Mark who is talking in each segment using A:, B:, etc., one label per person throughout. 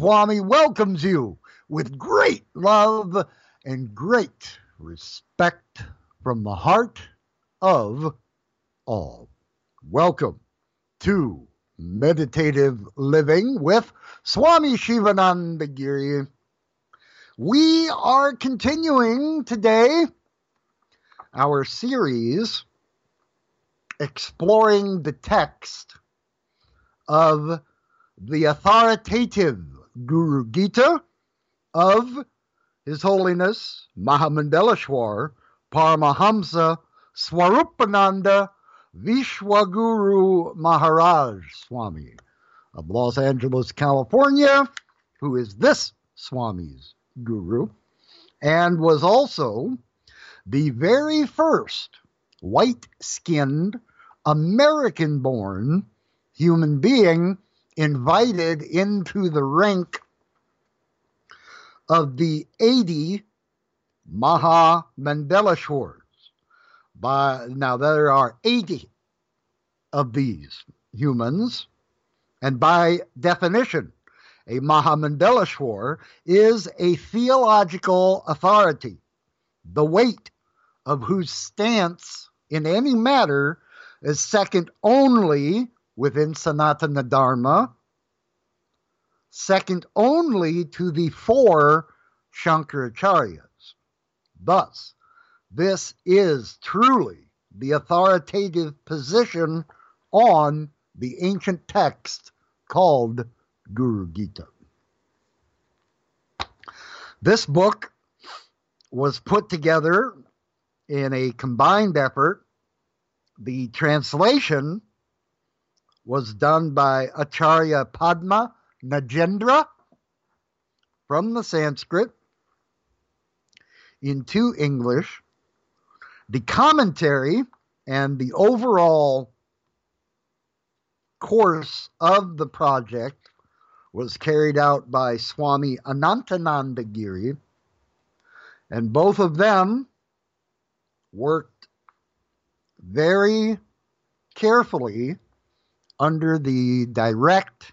A: Swami welcomes you with great love and great respect from the heart of all. Welcome to Meditative Living with Swami Shivananda Giri. We are continuing today our series exploring the text of the authoritative Guru Gita of His Holiness Mahamandaleshwar Paramahamsa Swarupananda Vishwaguru Maharaj Swami of Los Angeles, California, who is this Swami's guru, and was also the very first white skinned American born human being invited into the rank of the 80 Maha. By now there are 80 of these humans, and by definition, a Mahamandaleshwar is a theological authority, the weight of whose stance in any matter is second only within Sanatana Dharma, second only to the four Shankaracharyas. Thus, this is truly the authoritative position on the ancient text called Guru Gita. This book was put together in a combined effort. The translation was done by Acharya Padma Nagendra from the Sanskrit into English. The commentary and the overall course of the project was carried out by Swami Anantananda Giri, and both of them worked very carefully under the direct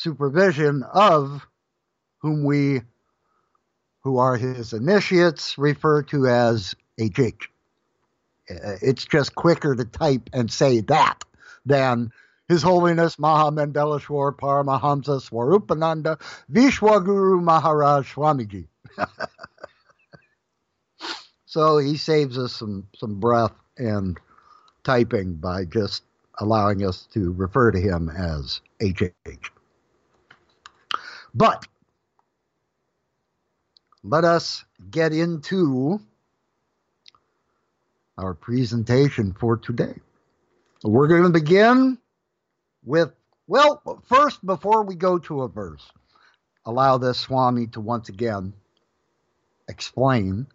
A: supervision of whom we, who are his initiates, refer to as HH. Uh, It's just quicker to type and say that than His Holiness Mahamandaleshwar Paramahamsa Swarupananda Vishwaguru Maharaj Swamiji. So he saves us some, some breath and typing by just allowing us to refer to him as HH. But let us get into our presentation for today. We're going to begin with, well, first, before we go to a verse, allow this Swami to once again explain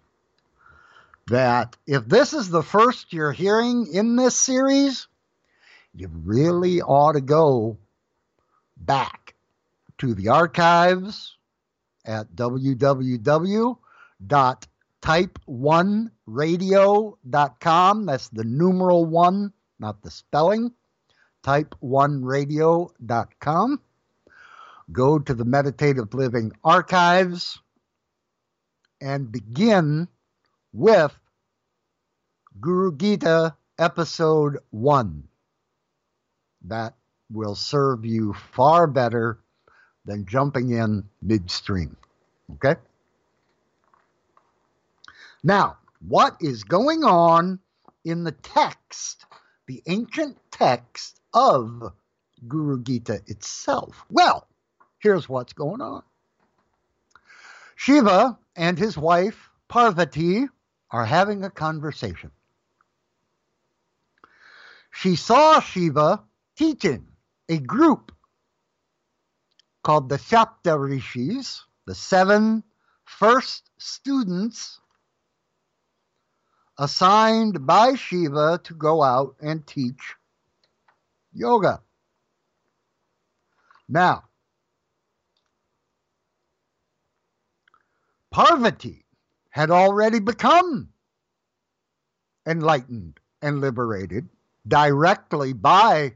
A: that if this is the first you're hearing in this series, you really ought to go back to the archives at www.type1radio.com. That's the numeral one, not the spelling. Type1radio.com. Go to the Meditative Living archives and begin with Guru Gita episode 1. That will serve you far better than jumping in midstream. Okay? Now, what is going on in the text, the ancient text of Guru Gita itself? Well, here's what's going on Shiva and his wife, Parvati, are having a conversation. She saw Shiva teaching a group called the Shapta Rishis, the seven first students assigned by Shiva to go out and teach yoga. Now, Parvati had already become enlightened and liberated directly by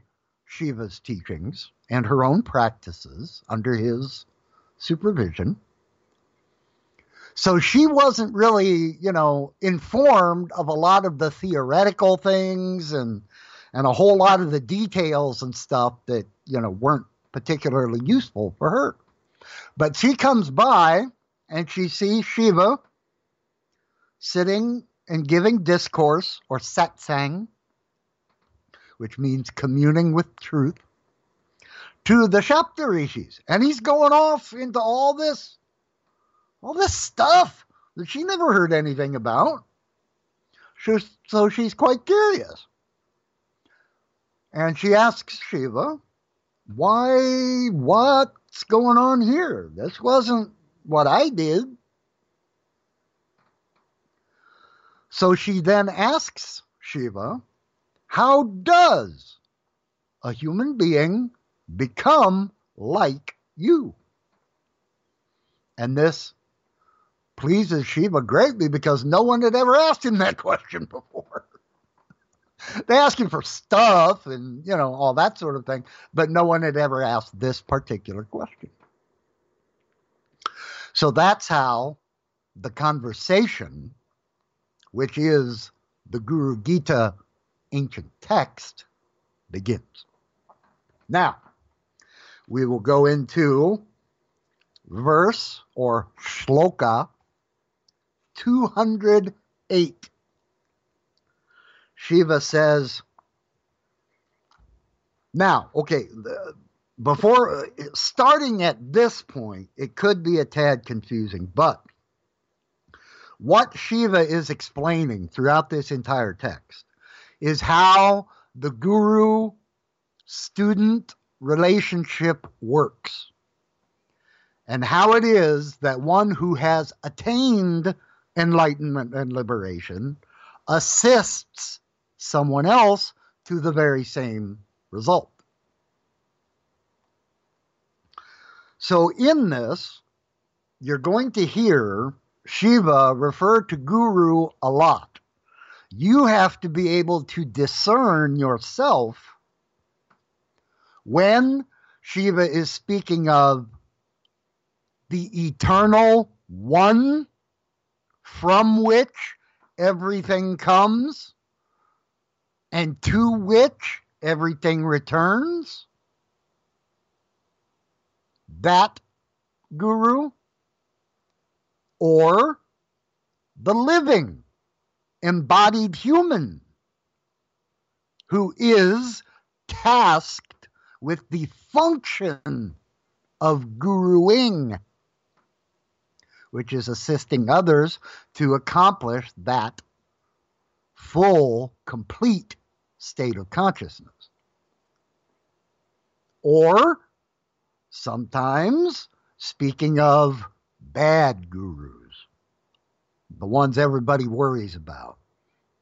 A: Shiva's teachings and her own practices under his supervision. So she wasn't really, you know, informed of a lot of the theoretical things and and a whole lot of the details and stuff that, you know, weren't particularly useful for her. But she comes by and she sees Shiva sitting and giving discourse or satsang, which means communing with truth to the Shapta Rishis. And he's going off into all this, all this stuff that she never heard anything about. so she's quite curious. And she asks Shiva, why, what's going on here? This wasn't what I did. So she then asks Shiva, how does a human being become like you. And this pleases Shiva greatly because no one had ever asked him that question before. they ask him for stuff and, you know, all that sort of thing, but no one had ever asked this particular question. So that's how the conversation, which is the Guru Gita ancient text, begins. Now, we will go into verse or shloka 208. Shiva says, now, okay, before starting at this point, it could be a tad confusing, but what Shiva is explaining throughout this entire text is how the guru student relationship works and how it is that one who has attained enlightenment and liberation assists someone else to the very same result. So, in this, you're going to hear Shiva refer to Guru a lot. You have to be able to discern yourself when Shiva is speaking of the eternal one from which everything comes and to which everything returns, that guru, or the living embodied human who is tasked with the function of guruing, which is assisting others to accomplish that full, complete state of consciousness. Or sometimes speaking of bad gurus, the ones everybody worries about,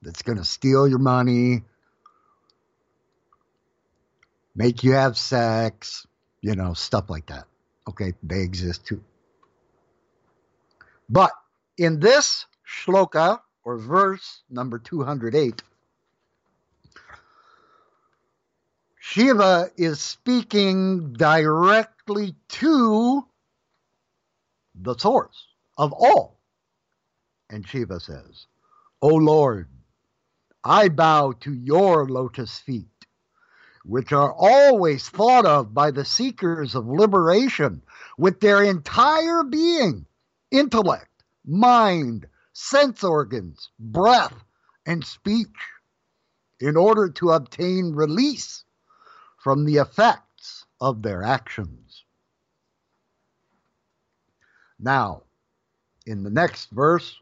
A: that's going to steal your money, make you have sex, you know, stuff like that. Okay, they exist too. But in this shloka or verse number 208, Shiva is speaking directly to the source of all. And Shiva says, O Lord, I bow to your lotus feet, which are always thought of by the seekers of liberation with their entire being, intellect, mind, sense organs, breath, and speech, in order to obtain release from the effects of their actions. Now, in the next verse,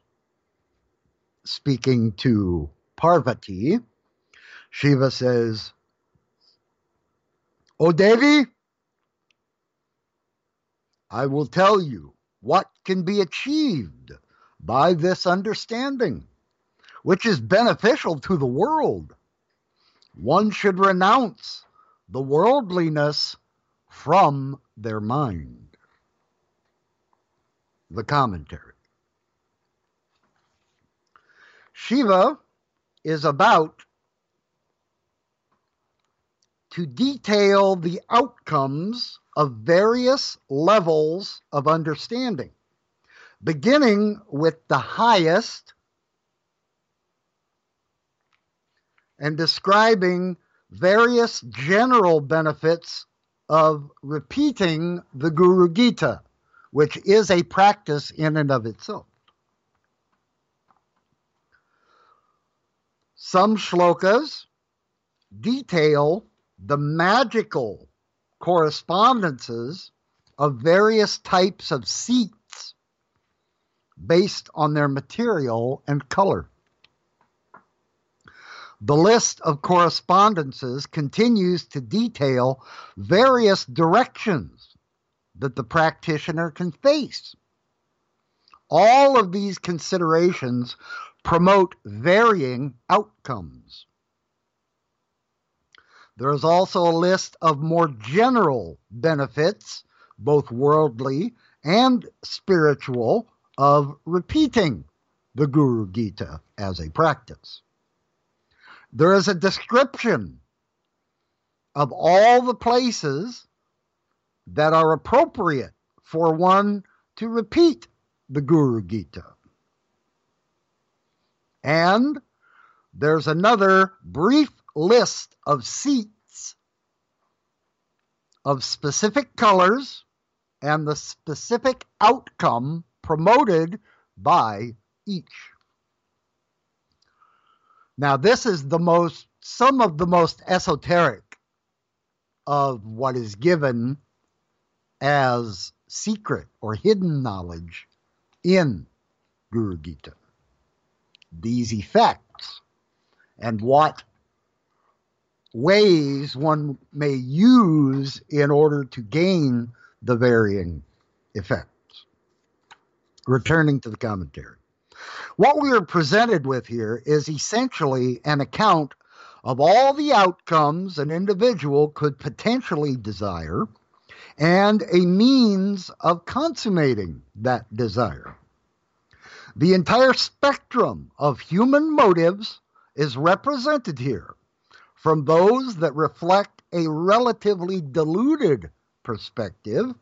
A: speaking to Parvati, Shiva says, O Devi, I will tell you what can be achieved by this understanding, which is beneficial to the world. One should renounce the worldliness from their mind. The commentary. Shiva is about to detail the outcomes of various levels of understanding, beginning with the highest and describing various general benefits of repeating the Guru Gita, which is a practice in and of itself. Some shlokas detail the magical correspondences of various types of seats based on their material and color. The list of correspondences continues to detail various directions that the practitioner can face. All of these considerations promote varying outcomes. There is also a list of more general benefits, both worldly and spiritual, of repeating the Guru Gita as a practice. There is a description of all the places that are appropriate for one to repeat the Guru Gita. And there's another brief list of seats of specific colors and the specific outcome promoted by each. Now, this is the most, some of the most esoteric of what is given as secret or hidden knowledge in Guru Gita. These effects and what ways one may use in order to gain the varying effects. Returning to the commentary. What we are presented with here is essentially an account of all the outcomes an individual could potentially desire and a means of consummating that desire. The entire spectrum of human motives is represented here, from those that reflect a relatively diluted perspective,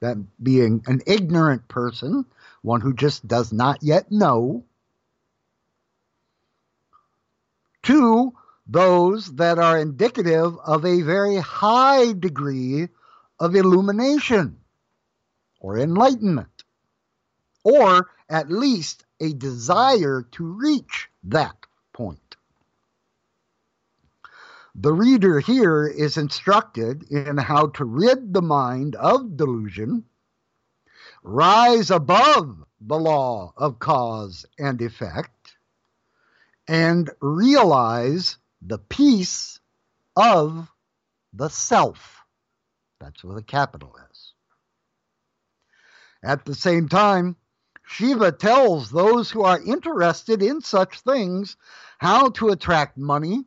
A: that being an ignorant person one who just does not yet know. Two, those that are indicative of a very high degree of illumination or enlightenment, or at least a desire to reach that point. The reader here is instructed in how to rid the mind of delusion, rise above the law of cause and effect, and realize the peace of the self. That's with a capital S. At the same time, Shiva tells those who are interested in such things how to attract money,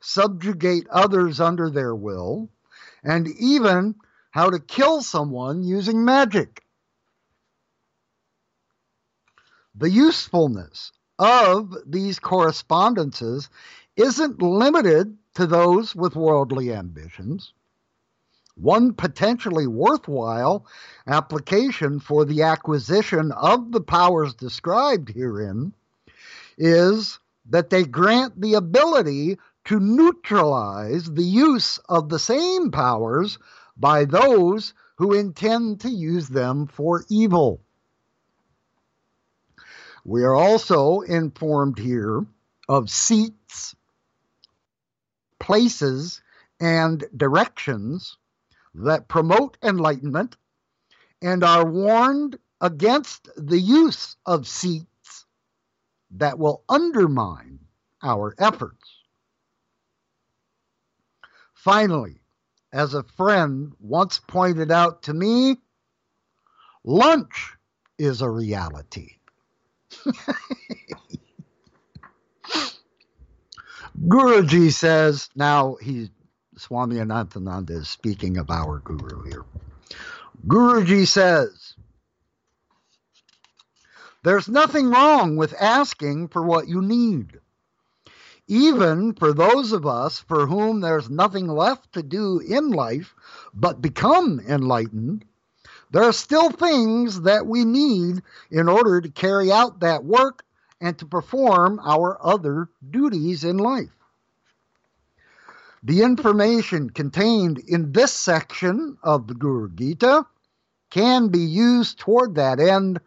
A: subjugate others under their will, and even how to kill someone using magic. The usefulness of these correspondences isn't limited to those with worldly ambitions. One potentially worthwhile application for the acquisition of the powers described herein is that they grant the ability to neutralize the use of the same powers by those who intend to use them for evil. We are also informed here of seats, places, and directions that promote enlightenment and are warned against the use of seats that will undermine our efforts. Finally, as a friend once pointed out to me, lunch is a reality. Guruji says, now he's Swami Anantananda is speaking of our guru here. Guruji says, there's nothing wrong with asking for what you need. Even for those of us for whom there's nothing left to do in life but become enlightened, there are still things that we need in order to carry out that work and to perform our other duties in life. The information contained in this section of the Guru Gita can be used toward that end,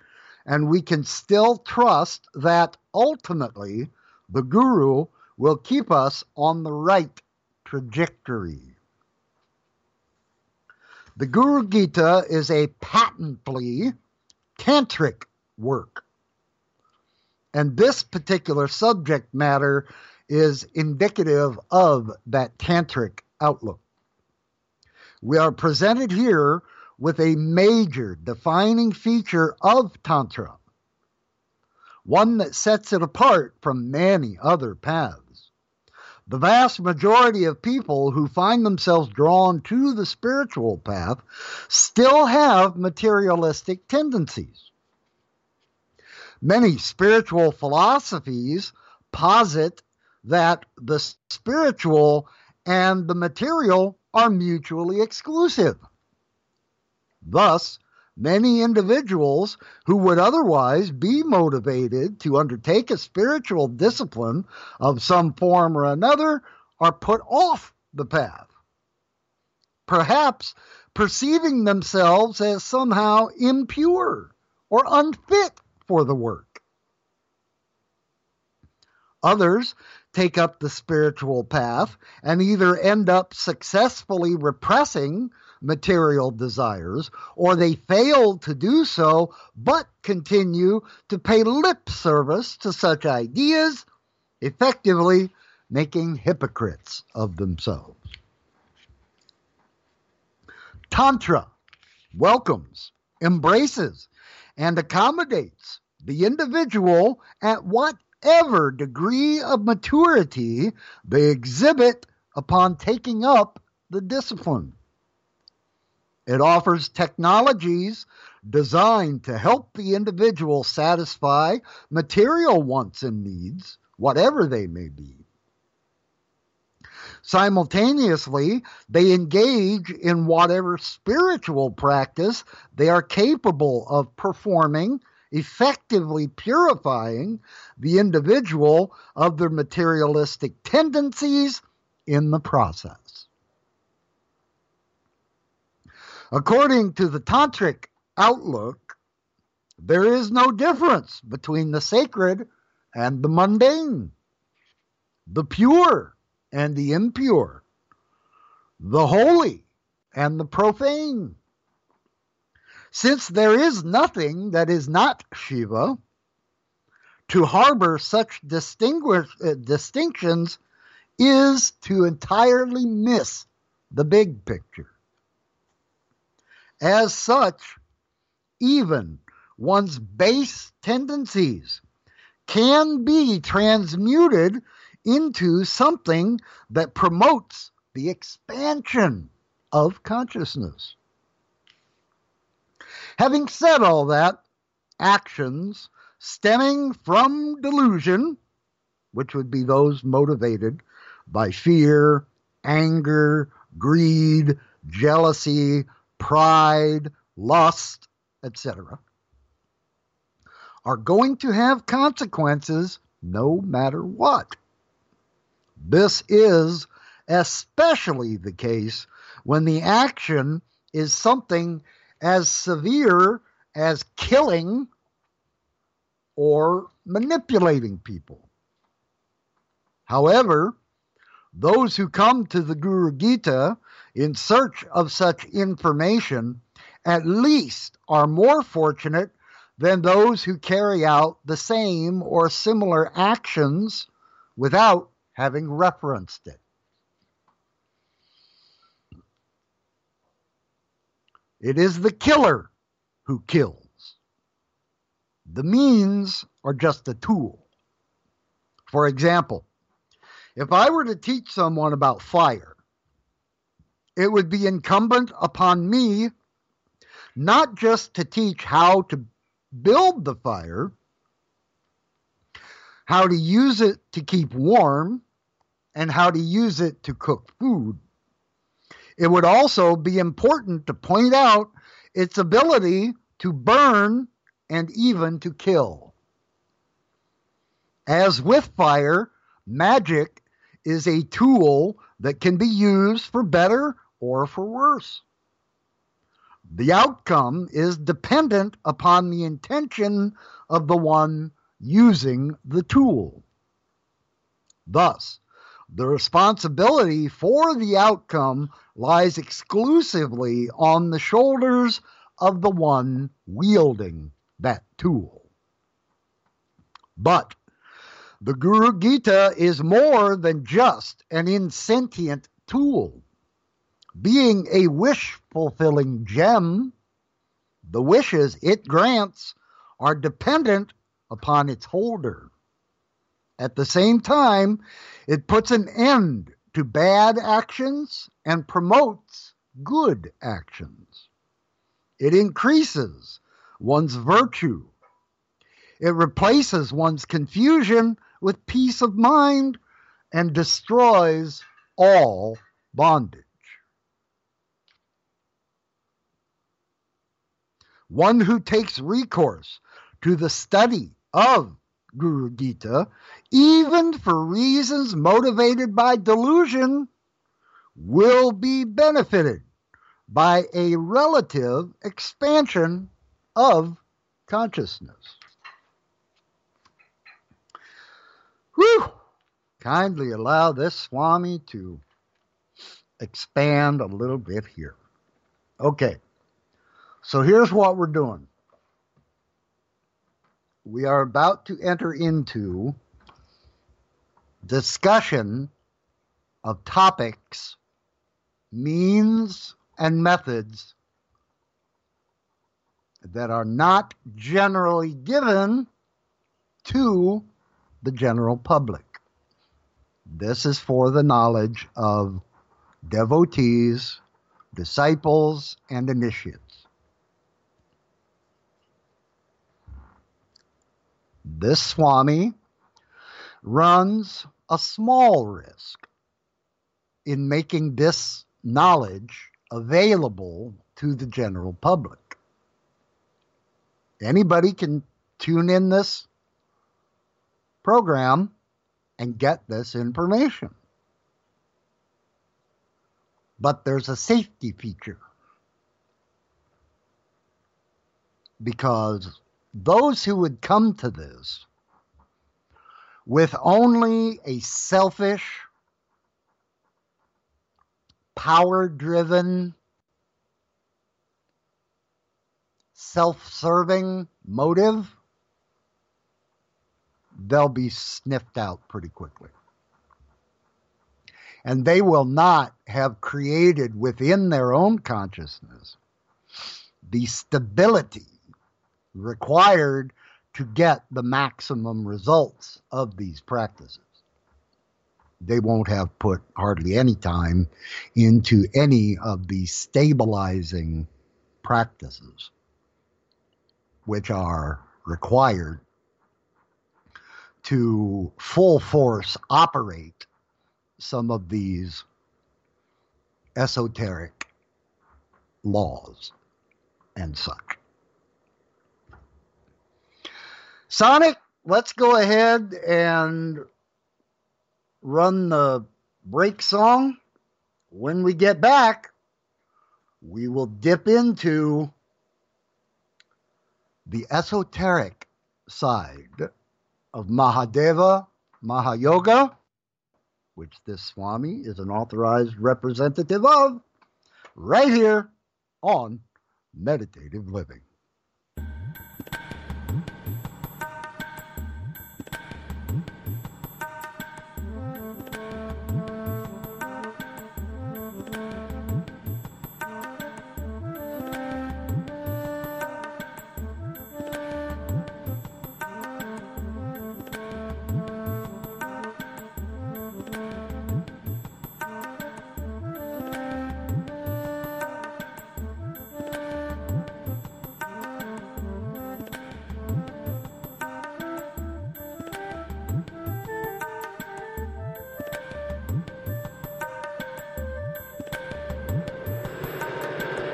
A: and we can still trust that ultimately the Guru will keep us on the right trajectory. The Guru Gita is a patently tantric work. And this particular subject matter is indicative of that tantric outlook. We are presented here with a major defining feature of Tantra, one that sets it apart from many other paths. The vast majority of people who find themselves drawn to the spiritual path still have materialistic tendencies. Many spiritual philosophies posit that the spiritual and the material are mutually exclusive. Thus, many individuals who would otherwise be motivated to undertake a spiritual discipline of some form or another are put off the path. Perhaps perceiving themselves as somehow impure or unfit for the work. Others take up the spiritual path and either end up successfully repressing material desires, or they fail to do so but continue to pay lip service to such ideas, effectively making hypocrites of themselves. Tantra welcomes, embraces, and accommodates the individual at whatever degree of maturity they exhibit upon taking up the discipline. It offers technologies designed to help the individual satisfy material wants and needs, whatever they may be. Simultaneously, they engage in whatever spiritual practice they are capable of performing, effectively purifying the individual of their materialistic tendencies in the process. According to the Tantric outlook, there is no difference between the sacred and the mundane, the pure and the impure, the holy and the profane. Since there is nothing that is not Shiva, to harbor such distinguish, uh, distinctions is to entirely miss the big picture. As such, even one's base tendencies can be transmuted into something that promotes the expansion of consciousness. Having said all that, actions stemming from delusion, which would be those motivated by fear, anger, greed, jealousy, pride, lust, etc., are going to have consequences no matter what. This is especially the case when the action is something as severe as killing or manipulating people. However, those who come to the Guru Gita in search of such information at least are more fortunate than those who carry out the same or similar actions without having referenced it. It is the killer who kills. The means are just a tool. For example, if I were to teach someone about fire, it would be incumbent upon me not just to teach how to build the fire, how to use it to keep warm, and how to use it to cook food. It would also be important to point out its ability to burn and even to kill. As with fire, magic is a tool that can be used for better or for worse. The outcome is dependent upon the intention of the one using the tool. Thus, the responsibility for the outcome lies exclusively on the shoulders of the one wielding that tool. But the Guru Gita is more than just an insentient tool. Being a wish fulfilling gem, the wishes it grants are dependent upon its holder. At the same time, it puts an end to bad actions and promotes good actions. It increases one's virtue. It replaces one's confusion with peace of mind and destroys all bondage. One who takes recourse to the study of Guru Gita, even for reasons motivated by delusion, will be benefited by a relative expansion of consciousness. Whew! Kindly allow this Swami to expand a little bit here. Okay, so here's what we're doing. We are about to enter into discussion of topics, means, and methods that are not generally given to the general public. This is for the knowledge of devotees, disciples, and initiates. This Swami runs a small risk in making this knowledge available to the general public. Anybody can tune in this program and get this information. But there's a safety feature because those who would come to this with only a selfish, power driven, self serving motive, they'll be sniffed out pretty quickly. And they will not have created within their own consciousness the stability required to get the maximum results of these practices. They won't have put hardly any time into any of the stabilizing practices, which are required to full force operate some of these esoteric laws and such. Sonic, let's go ahead and run the break song. When we get back, we will dip into the esoteric side of Mahadeva Mahayoga, which this Swami is an authorized representative of, right here on Meditative Living.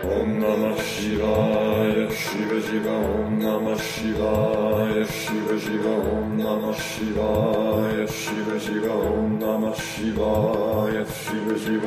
B: ॐ नमः शिवाय शिव शिव ॐ नमः शिवाय शिव शिव ॐ नमः शिवाय शिव शिव ॐ नमः शिवाय Shiv Shiv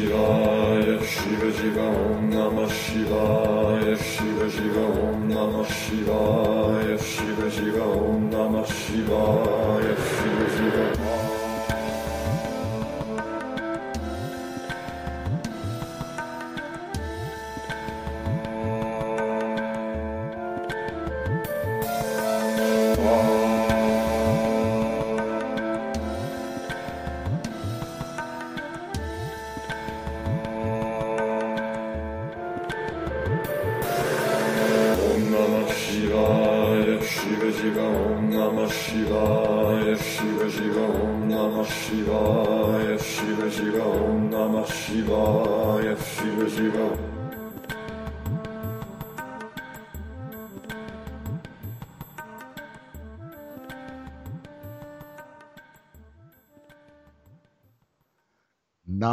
B: Shivaya. Shiva Shiva. Om Namah Shivaya. Shiva Shiva. Om Namah Shivaya. Shiva Shiva. Om Namah Shivaya. Shiva Shiva. Om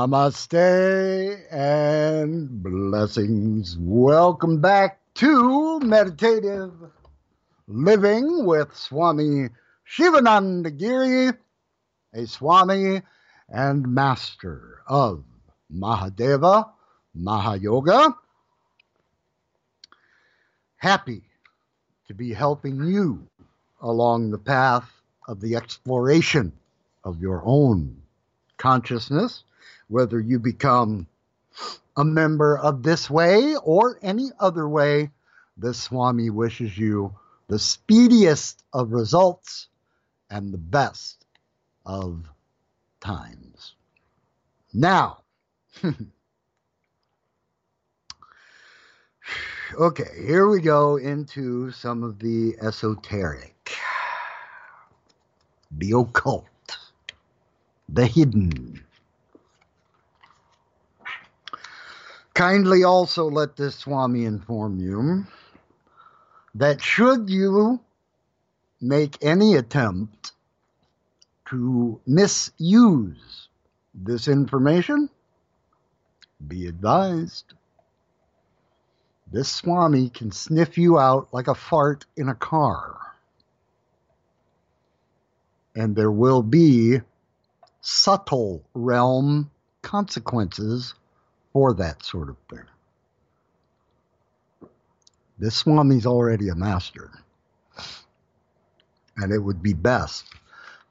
A: Namaste and blessings. Welcome back to Meditative Living with Swami Shivananda Giri. a Swami and master of Mahadeva, Mahayoga. Happy to be helping you along the path of the exploration of your own consciousness, whether you become a member of this way or any other way. The Swami wishes you the speediest of results and the best of times. Now, okay, here we go into some of the esoteric, the occult, the hidden. Kindly also let this Swami inform you that should you make any attempt to misuse this information, be advised. This Swami can sniff you out like a fart in a car. And there will be subtle realm consequences for that sort of thing. This Swami's already a master. And it would be best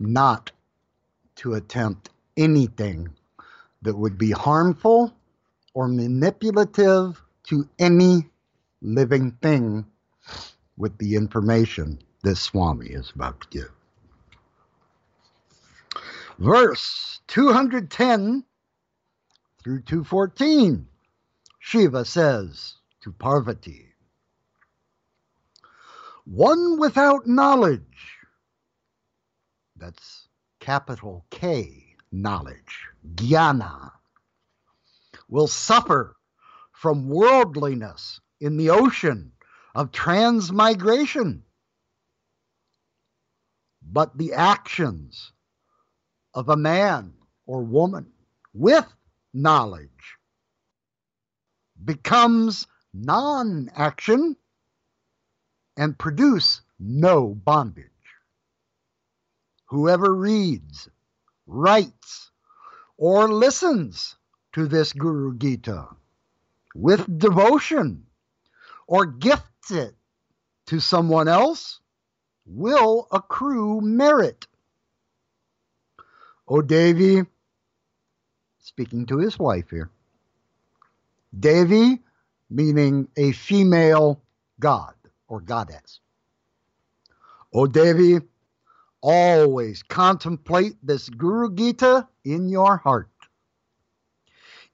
A: not to attempt anything that would be harmful or manipulative to any living thing with the information this Swami is about to give. Verse 210 through 214, Shiva says to Parvati, One without knowledge, that's capital K, knowledge, jnana, will suffer from worldliness in the ocean of transmigration. But the actions of a man or woman with knowledge becomes non action and produce no bondage. Whoever reads, writes, or listens to this Guru Gita with devotion or gifts it to someone else will accrue merit. O Devi, speaking to his wife here, Devi meaning a female god or goddess. O Devi, always contemplate this Guru Gita in your heart.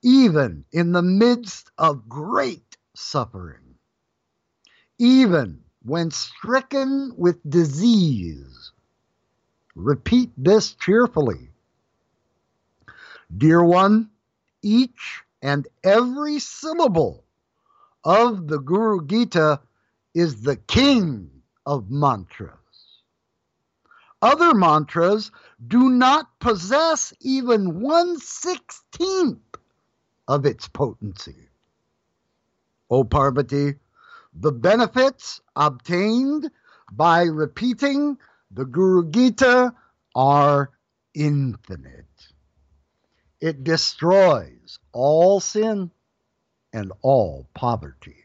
A: Even in the midst of great suffering, even when stricken with disease, repeat this cheerfully. Dear one, each and every syllable of the Guru Gita is the king of mantras. Other mantras do not possess even one sixteenth of its potency. O Parvati, the benefits obtained by repeating the Guru Gita are infinite. It destroys all sin and all poverty.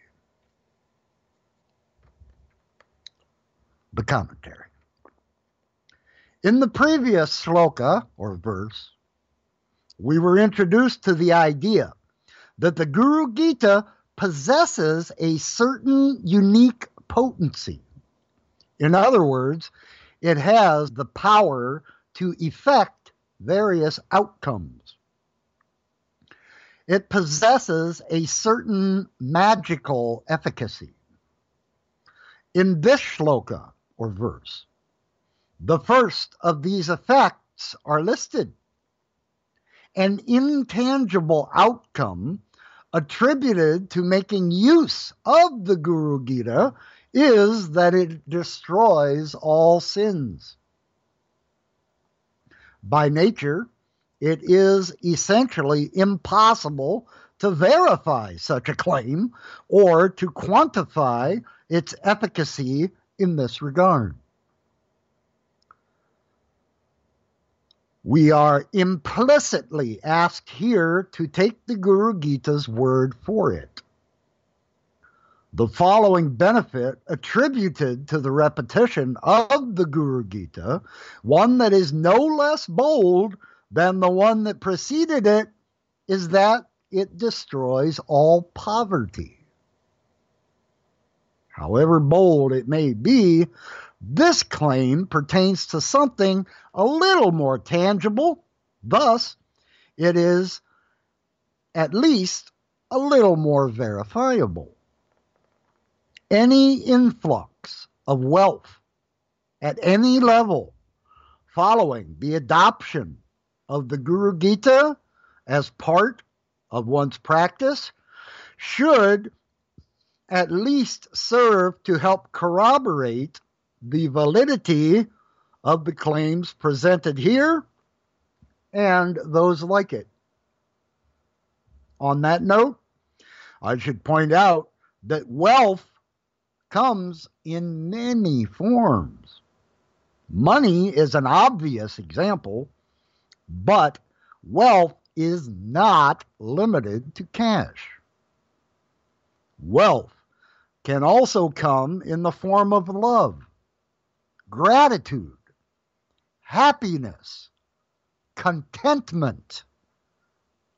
A: The commentary. In the previous sloka or verse, we were introduced to the idea that the Guru Gita possesses a certain unique potency. In other words, it has the power to effect various outcomes. It possesses a certain magical efficacy. In this shloka or verse, the first of these effects are listed. An intangible outcome attributed to making use of the Guru Gita is that it destroys all sins. By nature, it is essentially impossible to verify such a claim or to quantify its efficacy in this regard. We are implicitly asked here to take the Guru Gita's word for it. The following benefit attributed to the repetition of the Guru Gita, one that is no less bold than the one that preceded it, is that it destroys all poverty. However bold it may be, this claim pertains to something a little more tangible. Thus, it is at least a little more verifiable. Any influx of wealth at any level following the adoption of the Guru Gita as part of one's practice should at least serve to help corroborate the validity of the claims presented here and those like it. On that note, I should point out that wealth comes in many forms. Money is an obvious example, but wealth is not limited to cash. Wealth can also come in the form of love, gratitude, happiness, contentment,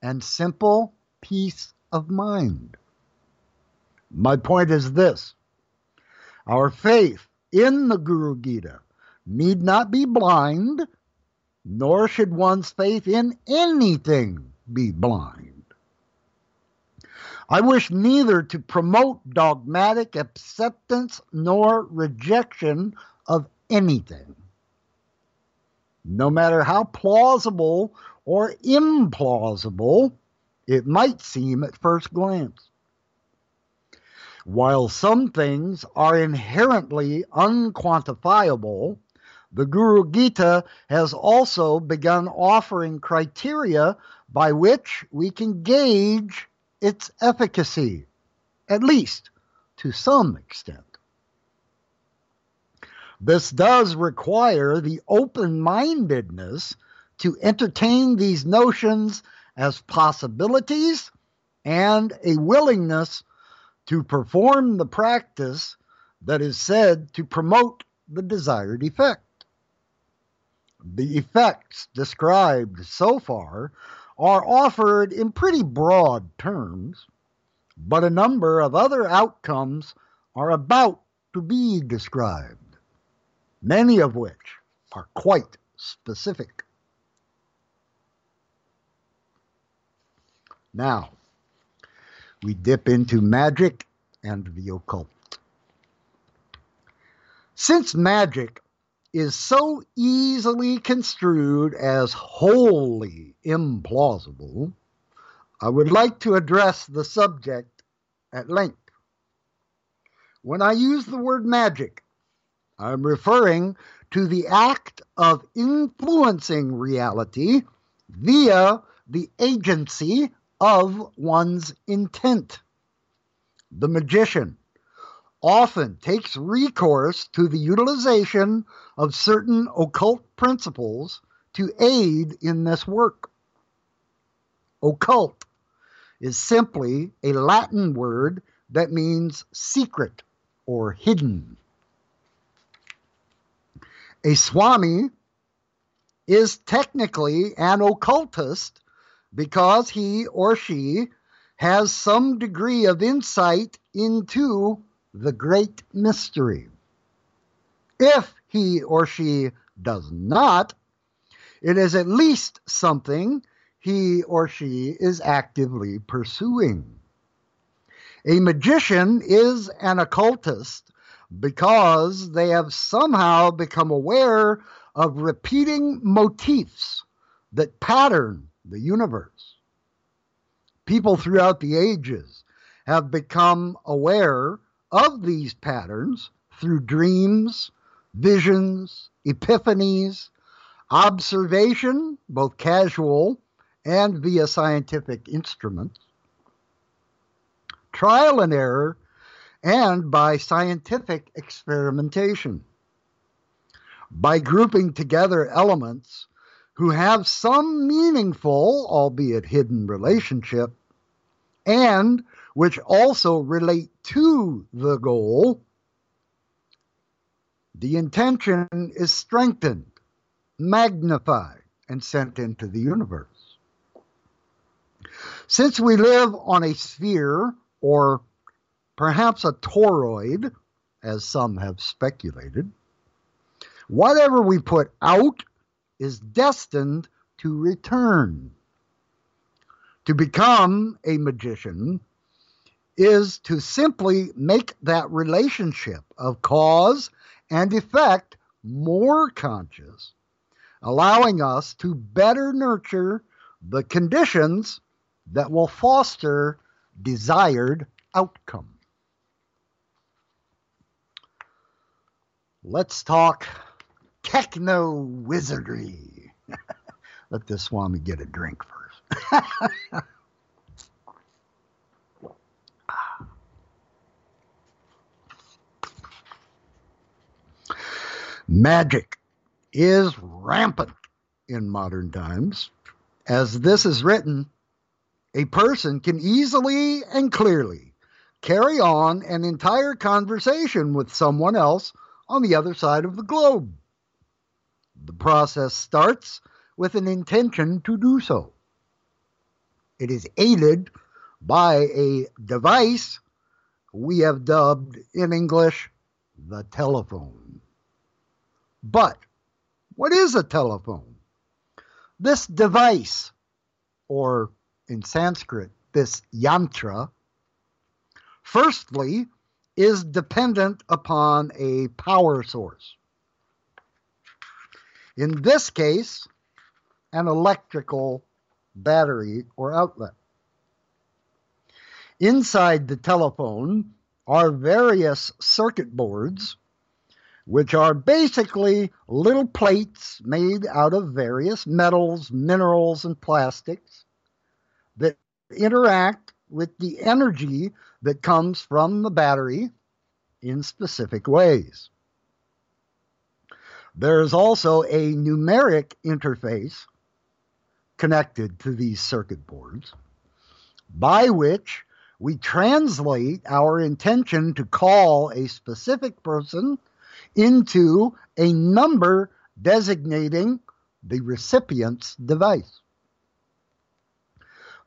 A: and simple peace of mind. My point is this our faith in the Guru Gita need not be blind, nor should one's faith in anything be blind. I wish neither to promote dogmatic acceptance nor rejection of anything. No matter how plausible or implausible it might seem at first glance. While some things are inherently unquantifiable, the Guru Gita has also begun offering criteria by which we can gauge its efficacy, at least to some extent. This does require the open mindedness to entertain these notions as possibilities and a willingness to perform the practice that is said to promote the desired effect. The effects described so far are offered in pretty broad terms, but a number of other outcomes are about to be described, many of which are quite specific. Now, we dip into magic and the occult. Since magic is so easily construed as wholly implausible, I would like to address the subject at length. When I use the word magic, I'm referring to the act of influencing reality via the agency of one's intent. The magician often takes recourse to the utilization of certain occult principles to aid in this work. Occult is simply a Latin word that means secret or hidden. A Swami is technically an occultist because he or she has some degree of insight into the great mystery. If he or she does not, it is at least something he or she is actively pursuing. A magician is an occultist because they have somehow become aware of repeating motifs that pattern the universe. People throughout the ages have become aware of these patterns through dreams, visions, epiphanies, observation, both casual and via scientific instruments, trial and error, and by scientific experimentation. By grouping together elements who have some meaningful, albeit hidden, relationship and which also relate to the goal, the intention is strengthened, magnified, and sent into the universe. Since we live on a sphere, or perhaps a toroid, as some have speculated, whatever we put out is destined to return. To become a magician is to simply make that relationship of cause and effect more conscious, allowing us to better nurture the conditions that will foster desired outcome. Let's talk techno wizardry. Let this Swami get a drink first. Magic is rampant in modern times. As this is written, a person can easily and clearly carry on an entire conversation with someone else on the other side of the globe. The process starts with an intention to do so. It is aided by a device we have dubbed in English the telephone. But what is a telephone? This device, or in Sanskrit, this yantra, firstly, is dependent upon a power source. In this case, an electrical battery or outlet. Inside the telephone are various circuit boards, which are basically little plates made out of various metals, minerals, and plastics that interact with the energy that comes from the battery in specific ways. There is also a numeric interface connected to these circuit boards by which we translate our intention to call a specific person into a number designating the recipient's device.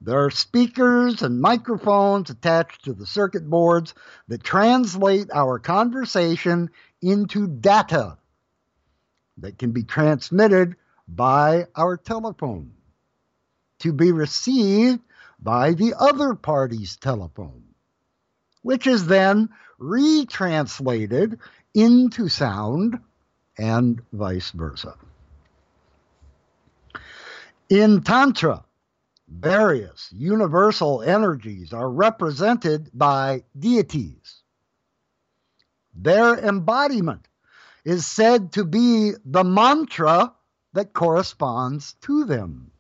A: There are speakers and microphones attached to the circuit boards that translate our conversation into data that can be transmitted by our telephone to be received by the other party's telephone, which is then retranslated into sound and vice versa. In Tantra, various universal energies are represented by deities. Their embodiment is said to be the mantra that corresponds to them.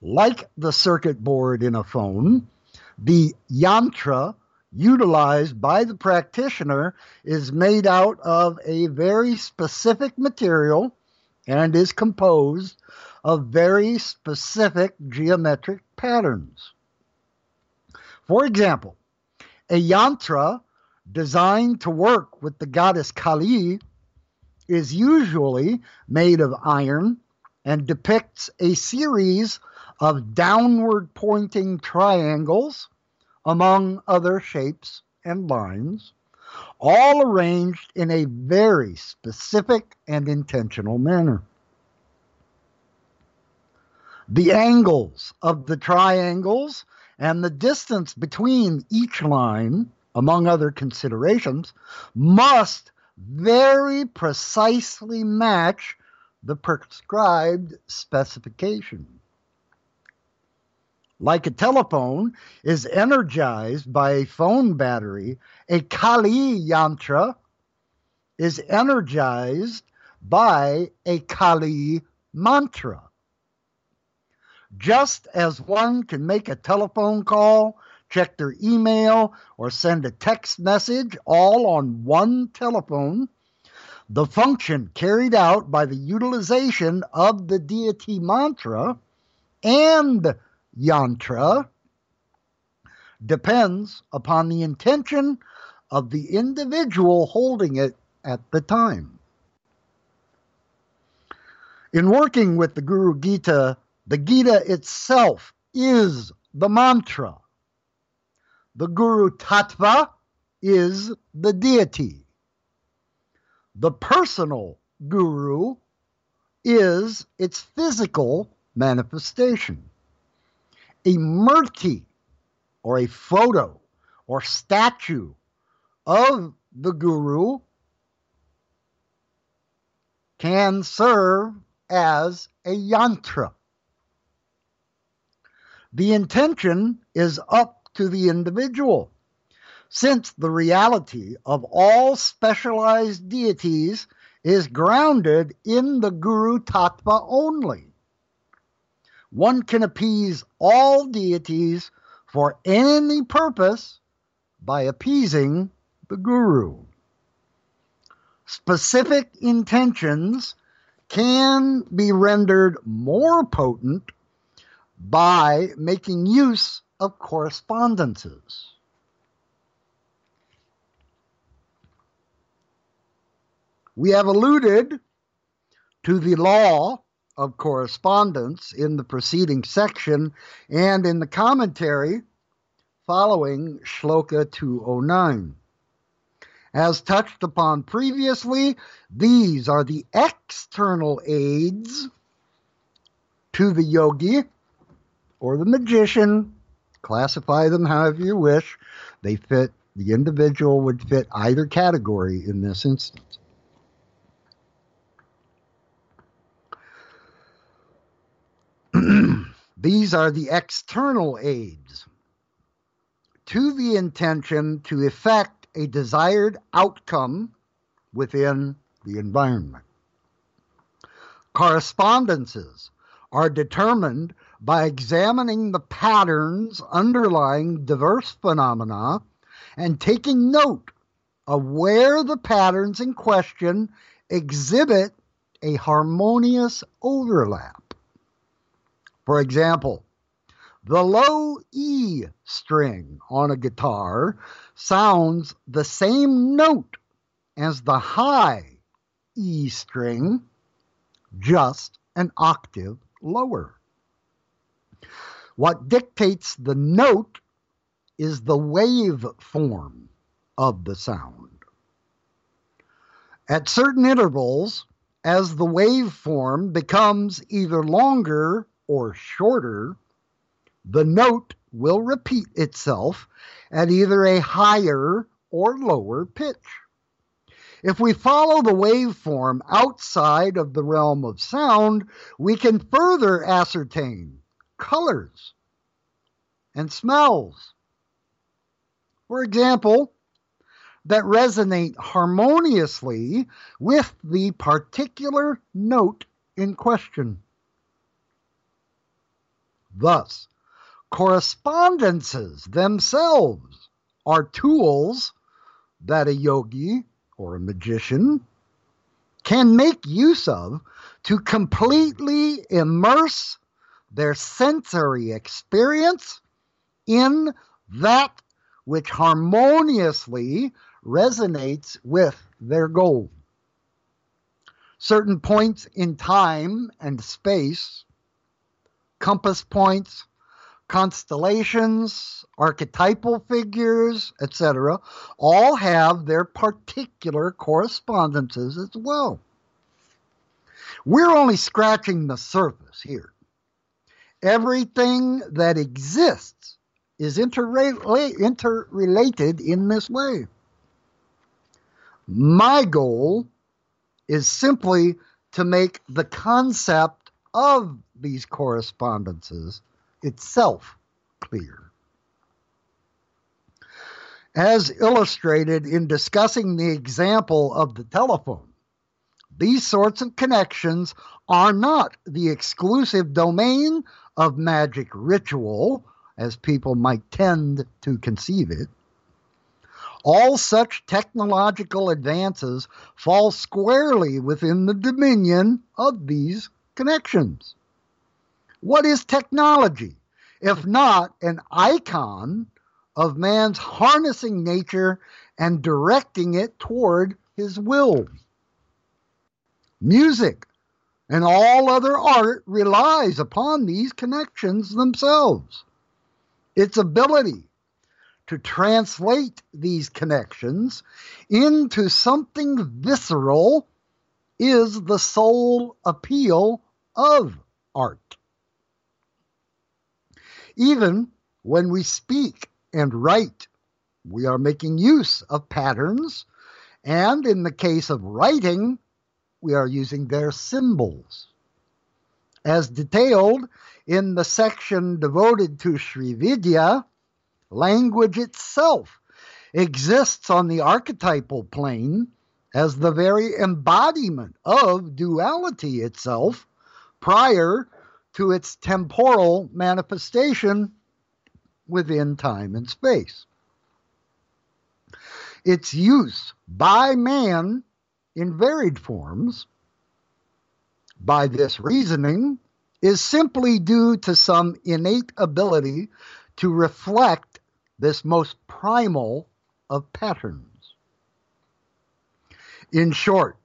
A: Like the circuit board in a phone, the yantra utilized by the practitioner is made out of a very specific material and is composed of very specific geometric patterns. For example, a yantra designed to work with the goddess Kali is usually made of iron and depicts a series of downward pointing triangles, among other shapes and lines, all arranged in a very specific and intentional manner. The angles of the triangles and the distance between each line, among other considerations, must very precisely match the prescribed specification like a telephone, is energized by a phone battery, a Kali yantra is energized by a Kali mantra. Just as one can make a telephone call, check their email, or send a text message all on one telephone, the function carried out by the utilization of the deity mantra and yantra depends upon the intention of the individual holding it at the time. In working with the Guru Gita, the Gita itself is the mantra. The Guru Tattva is the deity. The personal Guru is its physical manifestation. A murti or a photo or statue of the Guru can serve as a yantra. The intention is up to the individual, since the reality of all specialized deities is grounded in the Guru Tattva only. One can appease all deities for any purpose by appeasing the Guru. Specific intentions can be rendered more potent by making use of correspondences. We have alluded to the law of correspondence in the preceding section and in the commentary following Shloka 209. As touched upon previously, these are the external aids to the yogi or the magician. Classify them however you wish. They fit, the individual would fit either category in this instance. These are the external aids to the intention to effect a desired outcome within the environment. Correspondences are determined by examining the patterns underlying diverse phenomena and taking note of where the patterns in question exhibit a harmonious overlap. For example, the low E string on a guitar sounds the same note as the high E string, just an octave lower. What dictates the note is the wave form of the sound. At certain intervals, as the waveform becomes either longer or shorter, the note will repeat itself at either a higher or lower pitch. If we follow the waveform outside of the realm of sound, we can further ascertain colors and smells. For example, that resonate harmoniously with the particular note in question. Thus, correspondences themselves are tools that a yogi or a magician can make use of to completely immerse their sensory experience in that which harmoniously resonates with their goal. Certain points in time and space, compass points, constellations, archetypal figures, etc., all have their particular correspondences as well. We're only scratching the surface here. Everything that exists is interrela- interrelated in this way. My goal is simply to make the concept of these correspondences itself clear. As illustrated in discussing the example of the telephone, these sorts of connections are not the exclusive domain of magic ritual, as people might tend to conceive it. All such technological advances fall squarely within the dominion of these connections. What is technology if not an icon of man's harnessing nature and directing it toward his will? Music and all other art relies upon these connections themselves. Its ability to translate these connections into something visceral is the sole appeal of art. Even when we speak and write, we are making use of patterns, and in the case of writing, we are using their symbols. As detailed in the section devoted to Sri Vidya, language itself exists on the archetypal plane as the very embodiment of duality itself prior to its temporal manifestation within time and space. Its use by man in varied forms by this reasoning is simply due to some innate ability to reflect this most primal of patterns. In short,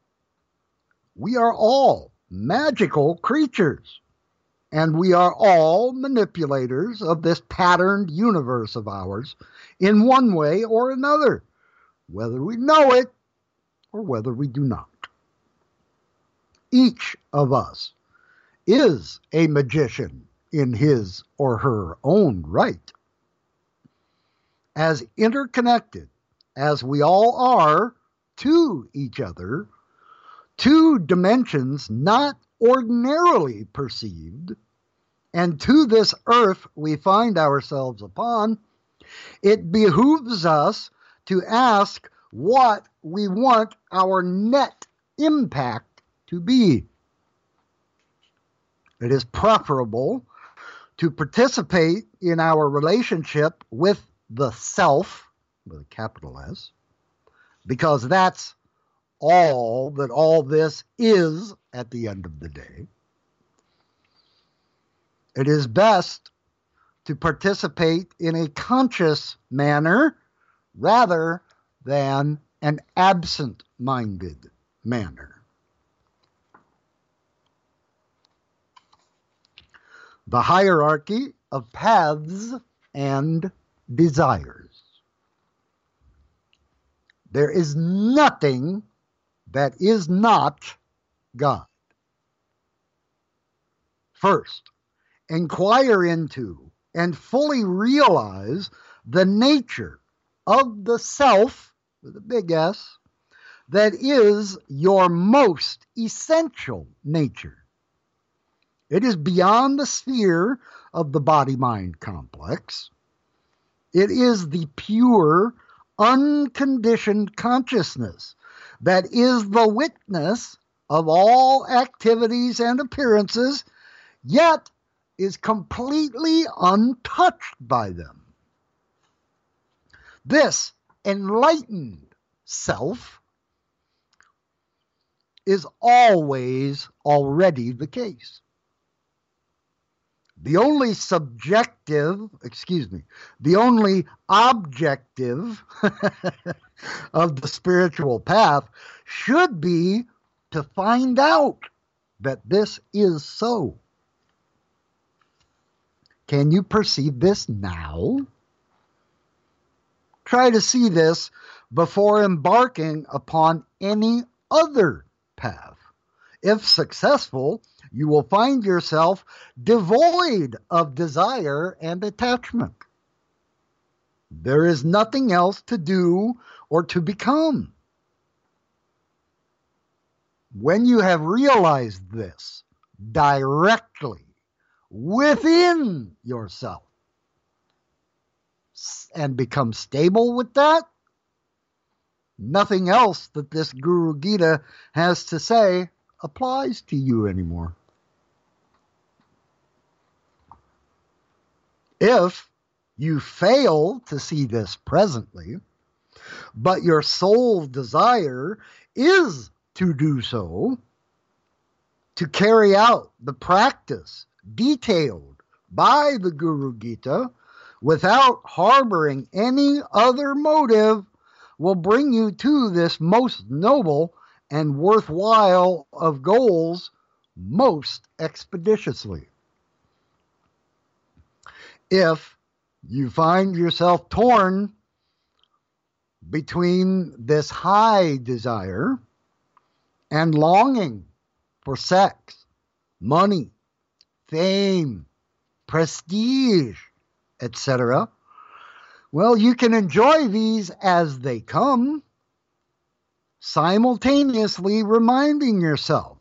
A: we are all magical creatures, and we are all manipulators of this patterned universe of ours in one way or another, whether we know it or whether we do not. Each of us is a magician in his or her own right. As interconnected as we all are to each other, two dimensions not ordinarily perceived, and to this earth we find ourselves upon, it behooves us to ask what we want our net impact to be. It is preferable to participate in our relationship with the self, with a capital S, because that's all that all this is at the end of the day. It is best to participate in a conscious manner rather than an absent minded manner. The hierarchy of paths and desires. There is nothing that is not God. First, inquire into and fully realize the nature of the self, with a big S, that is your most essential nature. It is beyond the sphere of the body mind complex. It is the pure, unconditioned consciousness that is the witness of all activities and appearances, yet is completely untouched by them. This enlightened self is always already the case. The only subjective, excuse me, the only objective of the spiritual path should be to find out that this is so. Can you perceive this now? Try to see this before embarking upon any other path. If successful, you will find yourself devoid of desire and attachment. There is nothing else to do or to become. When you have realized this directly within yourself and become stable with that, nothing else that this Guru Gita has to say applies to you anymore. If you fail to see this presently, but your sole desire is to do so, to carry out the practice detailed by the Guru Gita without harboring any other motive will bring you to this most noble and worthwhile of goals most expeditiously. If you find yourself torn between this high desire and longing for sex, money, fame, prestige, etc., well, you can enjoy these as they come, simultaneously reminding yourself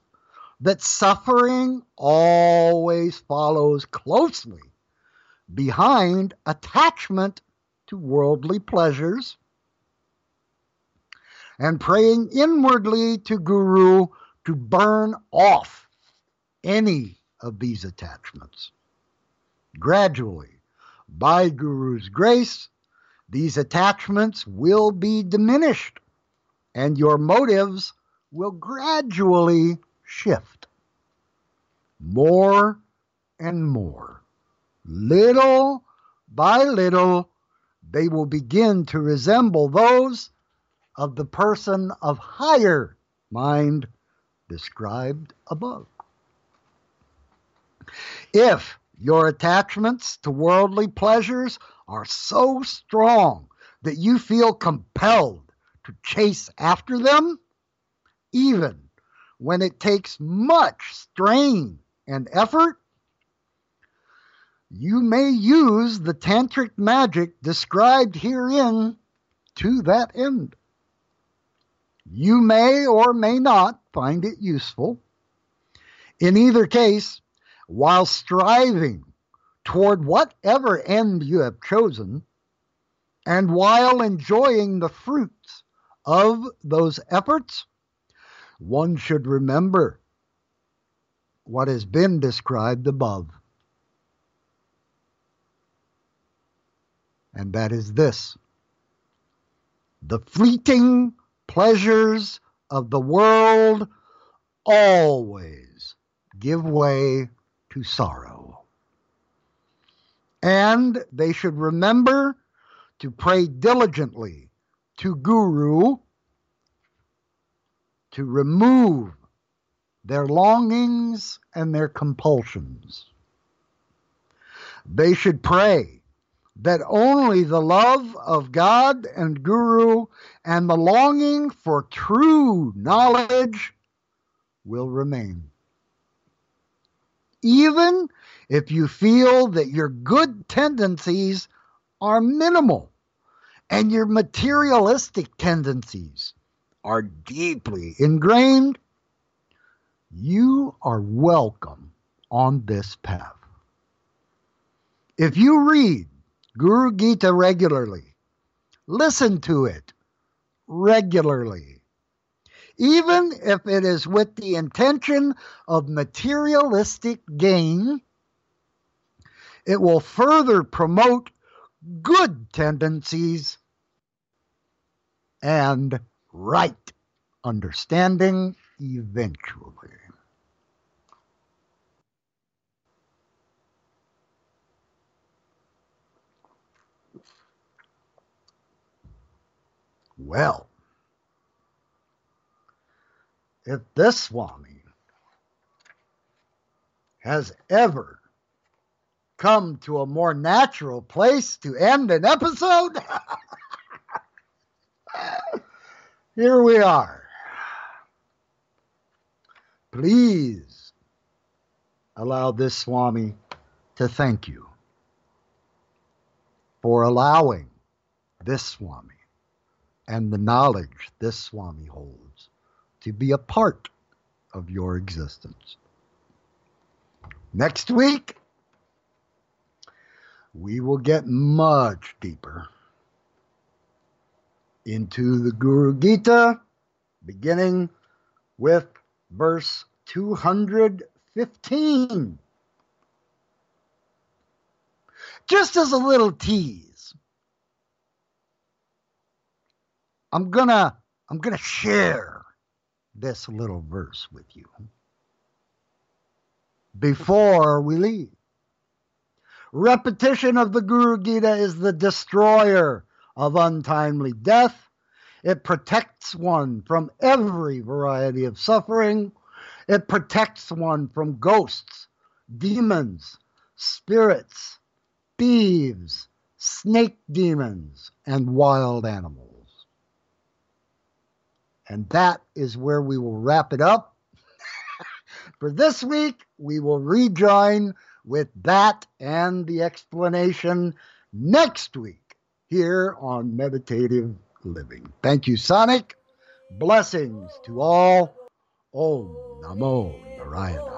A: that suffering always follows closely behind attachment to worldly pleasures and praying inwardly to Guru to burn off any of these attachments. Gradually, by Guru's grace, these attachments will be diminished and your motives will gradually shift more and more. Little by little, they will begin to resemble those of the person of higher mind described above. If your attachments to worldly pleasures are so strong that you feel compelled to chase after them, even when it takes much strain and effort, you may use the tantric magic described herein to that end. You may or may not find it useful. In either case, while striving toward whatever end you have chosen, and while enjoying the fruits of those efforts, one should remember what has been described above. And that is this the fleeting pleasures of the world always give way to sorrow. And they should remember to pray diligently to Guru to remove their longings and their compulsions. They should pray that only the love of God and Guru and the longing for true knowledge will remain. Even if you feel that your good tendencies are minimal and your materialistic tendencies are deeply ingrained, you are welcome on this path. If you read Guru Gita regularly. Listen to it regularly. Even if it is with the intention of materialistic gain, it will further promote good tendencies and right understanding eventually. Well, if this Swami has ever come to a more natural place to end an episode, here we are. Please allow this Swami to thank you for allowing this Swami and the knowledge this Swami holds to be a part of your existence. Next week, we will get much deeper into the Guru Gita, beginning with verse 215. Just as a little tease, I'm gonna I'm gonna share this little verse with you before we leave. Repetition of the Guru Gita is the destroyer of untimely death. It protects one from every variety of suffering. It protects one from ghosts, demons, spirits, thieves, snake demons, and wild animals. And that is where we will wrap it up. For this week, we will rejoin with that and the explanation next week here on Meditative Living. Thank you, Sonic. Blessings to all. Om Namo Narayana.